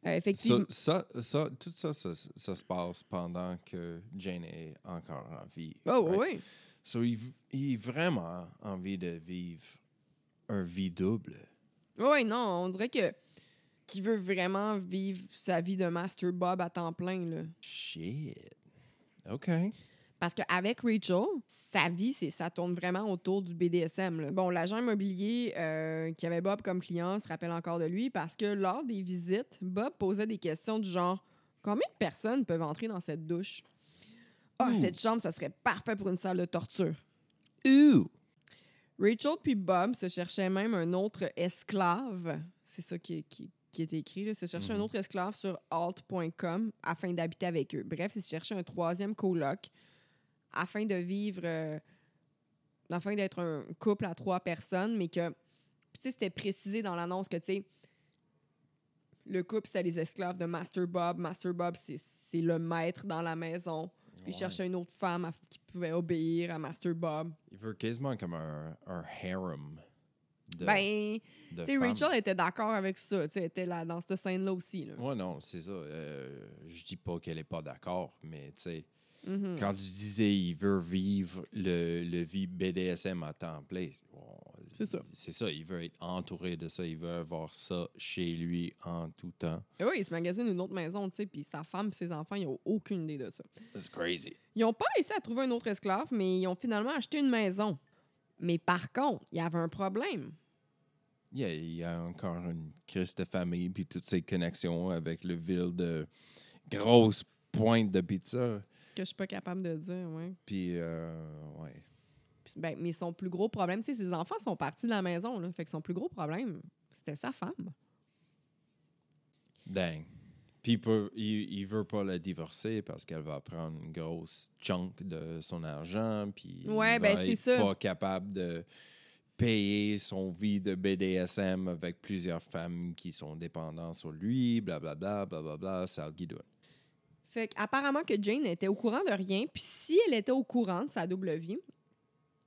Euh, effectivement. ça, ça- tout ça, ça, ça se passe pendant que Jane est encore en vie. Oh, right? oui. So, il, il a vraiment envie de vivre un vie double. Oui, non, on dirait que qu'il veut vraiment vivre sa vie de Master Bob à temps plein. Là. Shit. OK. Parce qu'avec Rachel, sa vie, c'est, ça tourne vraiment autour du BDSM. là. Bon, l'agent immobilier euh, qui avait Bob comme client se rappelle encore de lui parce que lors des visites, Bob posait des questions du genre Combien de personnes peuvent entrer dans cette douche? Ah, Ouh. cette chambre, ça serait parfait pour une salle de torture. Ouh. Rachel puis Bob se cherchaient même un autre esclave. C'est ça qui, qui, qui est écrit. Là. Se cherchaient un Mhm. autre esclave sur alt.com afin d'habiter avec eux. Bref, ils se cherchaient un troisième coloc afin de vivre. euh, afin d'être un couple à trois personnes, mais que. Tu sais, c'était précisé dans l'annonce que, tu sais, le couple, c'était les esclaves de Master Bob. Master Bob, c'est le maître dans la maison. Puis Ouais. cherchaient une autre femme à- qui pouvait obéir à Master Bob. Il veut quasiment comme un, un harem de, Ben, de Tu sais, femmes. Rachel était d'accord avec ça. Tu sais, elle était là, dans cette scène-là aussi. Là. Ouais, non, c'est ça. Euh, je dis pas qu'elle est pas d'accord, mais tu sais, Mhm. quand tu disais il veut vivre le, le vie BDSM à temps plein, C'est ça. C'est ça, il veut être entouré de ça, il veut avoir ça chez lui en tout temps. Et oui, il se magasine une autre maison, tu sais, puis sa femme et ses enfants, ils n'ont aucune idée de ça. That's crazy. Ils n'ont pas réussi à trouver un autre esclave, mais ils ont finalement acheté une maison. Mais par contre, il y avait un problème. Yeah, il y a encore une crise de famille, puis toutes ses connexions avec le ville de grosse pointe de pizza. Que je suis pas capable de dire, ouais. Puis, euh, ouais. Puis, ben, mais son plus gros problème, tu sais, ses enfants sont partis de la maison, là. Fait que son plus gros problème, c'était sa femme. Dang. Puis il, peut- il, il veut pas la divorcer parce qu'elle va prendre une grosse chunk de son argent. Puis Ouais, il ben, va être ça. pas capable de payer son vie de BDSM avec plusieurs femmes qui sont dépendantes sur lui, blablabla, blablabla, ça le guidoune. Fait qu'apparemment que Jane était au courant de rien, puis si elle était au courant de sa double vie,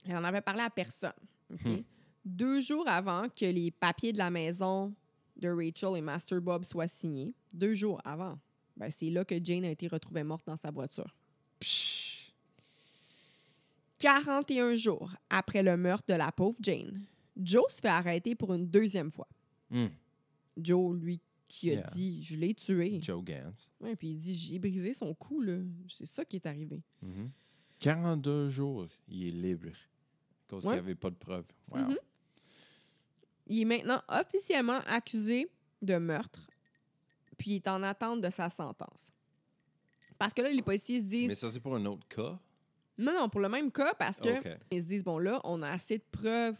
elle en avait parlé à personne. Hmm. Deux jours avant que les papiers de la maison de Rachel et Master Bob soient signés, deux jours avant, ben, c'est là que Jane a été retrouvée morte dans sa voiture. Psh. 41 jours après le meurtre de la pauvre Jane, Joe se fait arrêter pour une deuxième fois. Hmm. Joe, lui, qui a Yeah. dit Je l'ai tué. Joe Gantz. Ouais, puis il dit J'ai brisé son cou, là. C'est ça qui est arrivé. Mhm. 42 jours, il est libre. Parce qu'il n'y avait pas de preuves. Wow. Mhm. Il est maintenant officiellement accusé de meurtre, puis il est en attente de sa sentence. Parce que là, les policiers se disent Mais ça, c'est pour un autre cas? non, non, pour le même cas, parce que ils se disent bon là, on a assez de preuves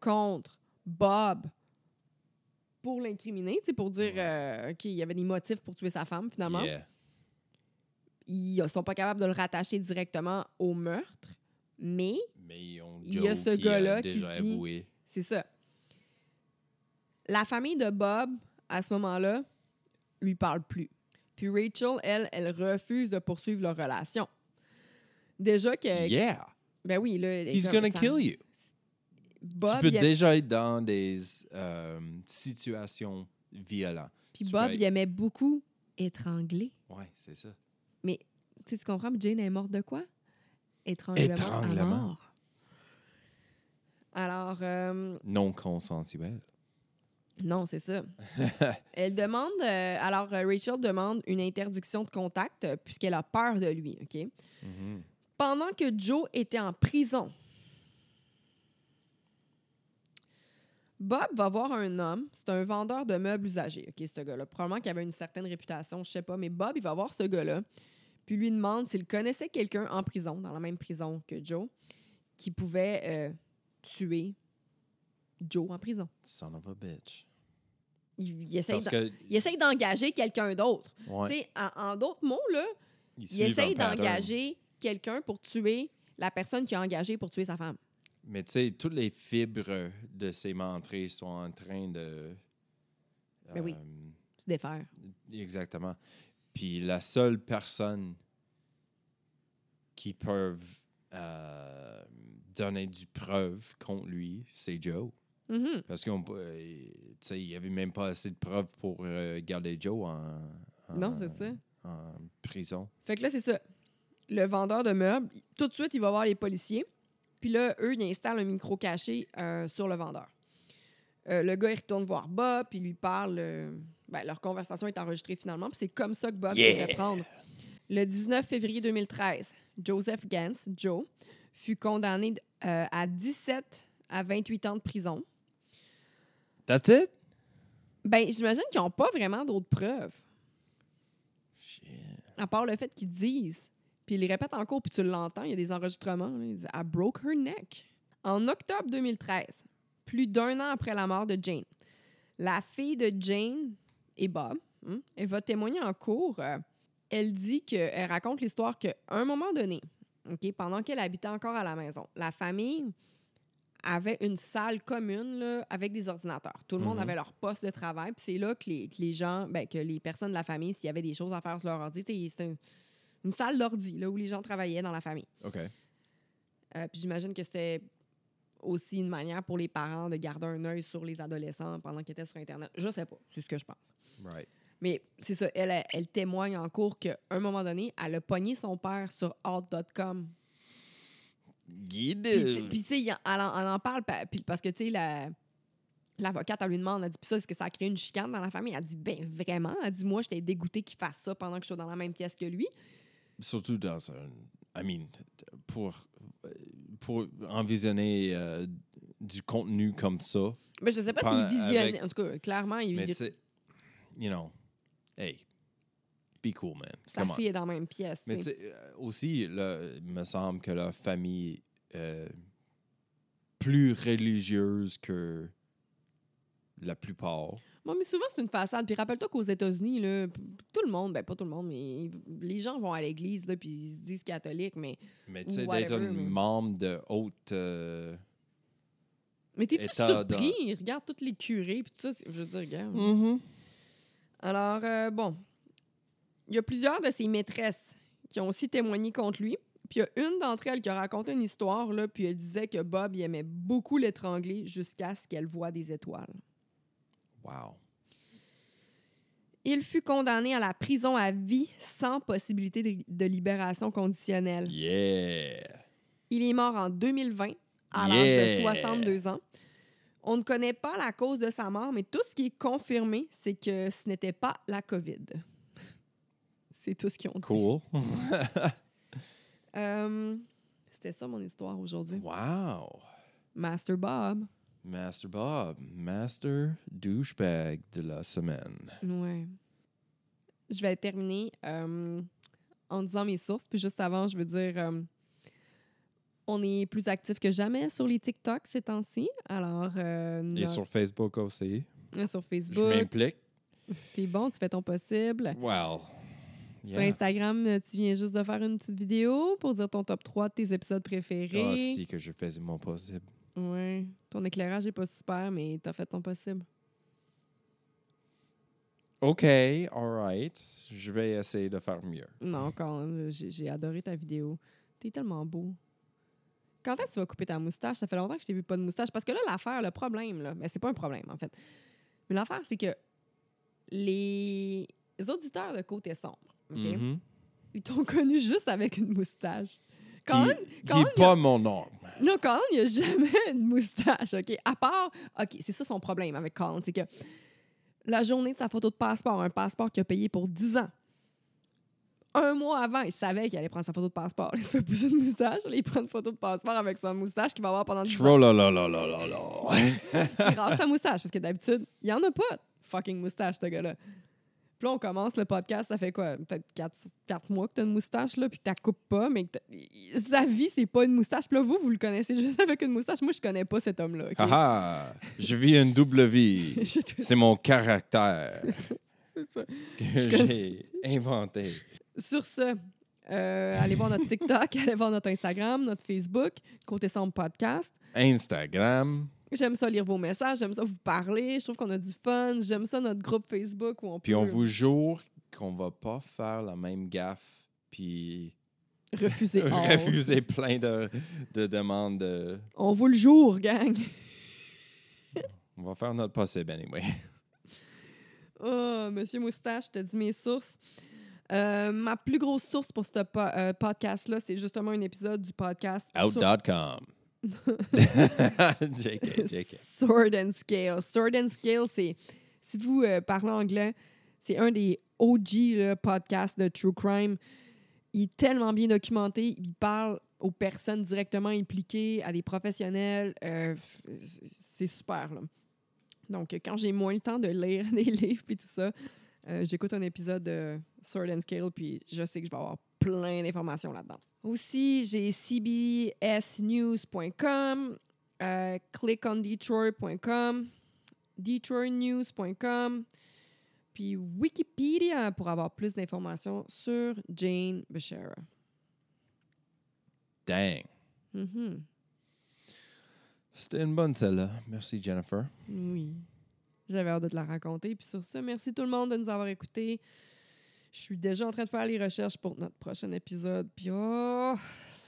contre Bob pour l'incriminer, pour dire euh, qu'il y avait des motifs pour tuer sa femme finalement. Yeah. Ils sont pas capables de le rattacher directement au meurtre, mais Il y a ce gars-là qui dit-. C'est ça. La famille de Bob, à ce moment-là, lui parle plus. Puis Rachel, elle, elle refuse de poursuivre leur relation. Déjà que. Yeah! Ben oui, là. He's gonna kill you. Bob, tu peux il déjà être dans des euh, situations violentes. puis tu Bob, peux il aimait beaucoup étrangler. Ouais, c'est ça. Tu sais, tu comprends? Jane est morte de quoi? Étranglement. Étranglement. Alors, euh, Non consensuel. non, c'est ça. Elle demande, euh, alors Rachel demande une interdiction de contact puisqu'elle a peur de lui, OK? Mhm. Pendant que Joe était en prison, Bob va voir un homme, c'est un vendeur de meubles usagés, OK, ce gars-là. Probablement qu'il avait une certaine réputation, je sais pas, mais Bob, il va voir ce gars-là, puis lui demande s'il connaissait quelqu'un en prison, dans la même prison que Joe, qui pouvait euh, tuer Joe en prison. Son of a bitch. Il, il essaye que, il d'engager quelqu'un d'autre. ouais, en, en d'autres mots, là, il un essaye d'engager quelqu'un pour tuer la personne qui a engagé pour tuer sa femme. Mais tu sais, toutes les fibres de ces mentrées sont en train de. Ben oui. euh, Se défaire. Exactement. Puis la seule personne qui peuvent euh, donner du preuve contre lui, c'est Joe. Mhm. Parce qu'il n'y avait même pas assez de preuves pour euh, garder Joe en, en- Non, c'est ça. en prison. Fait que là, c'est ça. Le vendeur de meubles, tout de suite, il va voir les policiers. Puis là, eux, ils installent un micro caché euh, sur le vendeur. Euh, le gars, il retourne voir Bob, puis il lui parle. euh, ben, leur conversation est enregistrée finalement, puis c'est comme ça que Bob Yeah! fait prendre. Le 19 février 2013, Joseph Gans, Joe, fut condamné euh, à 17 à 28 ans de prison. That's it? Ben, j'imagine qu'ils n'ont pas vraiment d'autres preuves. Shit. À part le fait qu'ils disent, puis ils les répètent encore, puis tu l'entends, il y a des enregistrements. là, ils disent I broke her neck. En octobre 2013, plus d'un an après la mort de Jane, la fille de Jane et Bob, hein, elle va témoigner en cours. euh, elle dit que, elle raconte l'histoire qu'à un moment donné, ok, pendant qu'elle habitait encore à la maison, la famille avait une salle commune là, avec des ordinateurs. Tout le monde Mhm. avait leur poste de travail. Puis c'est là que les, que les gens, ben, que les personnes de la famille, s'il y avait des choses à faire sur leur ordi, c'était une, salle d'ordi là, où les gens travaillaient dans la famille. OK. Euh, puis j'imagine que c'était aussi une manière pour les parents de garder un œil sur les adolescents pendant qu'ils étaient sur Internet. Je sais pas, c'est ce que je pense. Right. Mais c'est ça, elle, témoigne en cours qu'à un moment donné, elle a pogné son père sur tu sais- puis, tu sais, elle, en- elle en parle parce que, tu sais, la- l'avocate, elle lui demande, elle dit, puis ça, est-ce que ça a créé une chicane dans la famille? Elle dit, ben vraiment. Elle dit, moi, j'étais dégoûtée qu'il fasse ça pendant que je suis dans la même pièce que lui. Surtout dans un. I mean, pour, pour envisionner euh, du contenu comme ça. Mais je sais pas s'il visionnait. avec- En tout cas, clairement, il, Mais tu sais, you know, hey, be cool, man. sa Come on. fille est dans la même pièce. Mais tu sais. euh, aussi, il me semble que la famille euh, plus religieuse que la plupart. Mais souvent, c'est une façade. Puis rappelle-toi qu'aux États-Unis, là, tout le monde, ben pas tout le monde, mais les gens vont à l'église, là, puis ils se disent catholiques, mais. Mais tu sais, d'être un mais- membre de haute. euh, Mais t'es-tu surpris? Regarde tous les curés, puis tout ça. Je veux dire, regarde. Mm-hmm. Alors, euh, bon. Il y a plusieurs de ses maîtresses qui ont aussi témoigné contre lui. Puis il y a une d'entre elles qui a raconté une histoire, là, puis elle disait que Bob il aimait beaucoup l'étrangler jusqu'à ce qu'elle voie des étoiles. Wow. Il fut condamné à la prison à vie sans possibilité de, de libération conditionnelle. Yeah. Il est mort en 2020 à Yeah. l'âge de 62 ans. On ne connaît pas la cause de sa mort, mais tout ce qui est confirmé, c'est que ce n'était pas la COVID. C'est tout ce qu'ils ont dit. Cool. Euh, C'était ça mon histoire aujourd'hui. wow. Master Bob. Master Bob, Master douchebag de la semaine. Ouais. Je vais terminer euh, en disant mes sources. Puis juste avant, je veux dire, euh, on est plus actif que jamais sur les TikTok ces temps-ci. Alors, euh, Et sur Facebook aussi. euh, sur Je Facebook, m'implique. t'es bon, tu fais ton possible. Wow. Sur Instagram, tu viens juste de faire une petite vidéo pour dire ton top 3 de tes épisodes préférés. Ah, si que je faisais mon possible. Ouais. Ton éclairage est pas super, mais t'as fait ton possible. OK, all right. Je vais essayer de faire mieux. Non, Colin, j'ai adoré ta vidéo. T'es tellement beau. Quand est-ce que tu vas couper ta moustache? Ça fait longtemps que je t'ai vu pas de moustache. Parce que là, l'affaire, le problème, là, mais c'est pas un problème, en fait. Mais l'affaire, c'est que les auditeurs de Côté Sombre, OK? Mhm. Ils t'ont connu juste avec une moustache. Colin, qui Colin, est pas mon nom. Non, Colin, il a jamais une moustache, OK? À part... OK, c'est ça son problème avec Colin, c'est que la journée de sa photo de passeport, un passeport qu'il a payé pour 10 ans, un mois avant, il savait qu'il allait prendre sa photo de passeport. Il se fait pousser une moustache, là, il prend une photo de passeport avec sa moustache qu'il va avoir pendant 10 ans. Trollolololololo. Il rase sa moustache, parce que d'habitude, il y en a pas de fucking moustache, ce gars-là. Puis là, on commence le podcast, ça fait quoi? Peut-être 4, mois que t'as une moustache, là, puis que t'as coupes pas, mais que sa vie, c'est pas une moustache. Puis là, vous, vous le connaissez juste avec une moustache. Moi, je connais pas cet homme-là. ok? Haha, je vis une double vie. C'est mon caractère c'est ça. que j'ai inventé. Sur ce, Euh, allez voir notre TikTok, allez voir notre Instagram, notre Facebook, Côté Sombre Podcast. Instagram. J'aime ça lire vos messages, j'aime ça vous parler. Je trouve qu'on a du fun. J'aime ça notre groupe Facebook où on Puis peut on vous jure qu'on va pas faire la même gaffe puis refuser. Oh. refuser plein de, de demandes. de- On vous le jour, gang. On va faire notre possible anyway. Oh, Monsieur Moustache, je te dis mes sources. Euh, ma plus grosse source pour ce po- euh, podcast-là, c'est justement un épisode du podcast sur- Out.com. JK, JK. Sword and Scale. Sword and Scale, c'est, si vous euh, parlez anglais, c'est un des OG podcasts de True Crime. Il est tellement bien documenté. Il parle aux personnes directement impliquées, à des professionnels. Euh, c'est super. Donc, quand j'ai moins le temps de lire des livres et tout ça, euh, j'écoute un épisode de Sword and Scale, puis je sais que je vais avoir plein d'informations là-dedans. Aussi, j'ai cbsnews.com, euh, clickondetroit.com, detroitnews.com, puis Wikipédia pour avoir plus d'informations sur Jane Beshara. Dang. Mhm. C'était une bonne celle-là. Merci, Jennifer. Oui. J'avais hâte de te la raconter. Puis sur ça, merci tout le monde de nous avoir écoutés. Je suis déjà en train de faire les recherches pour notre prochain épisode. Puis oh,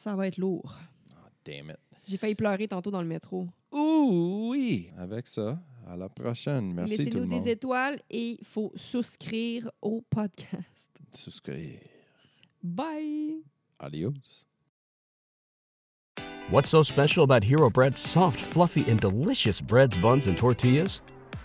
ça va être lourd. Oh, damn it. J'ai failli pleurer tantôt dans le métro. Ouh, oui. Avec ça, à la prochaine. Merci tout le Laissez-nous monde. des étoiles et il faut souscrire au podcast. Souscrire. Bye! Adios. What's so special about Hero Bread's soft, fluffy, and delicious breads, buns, and tortillas?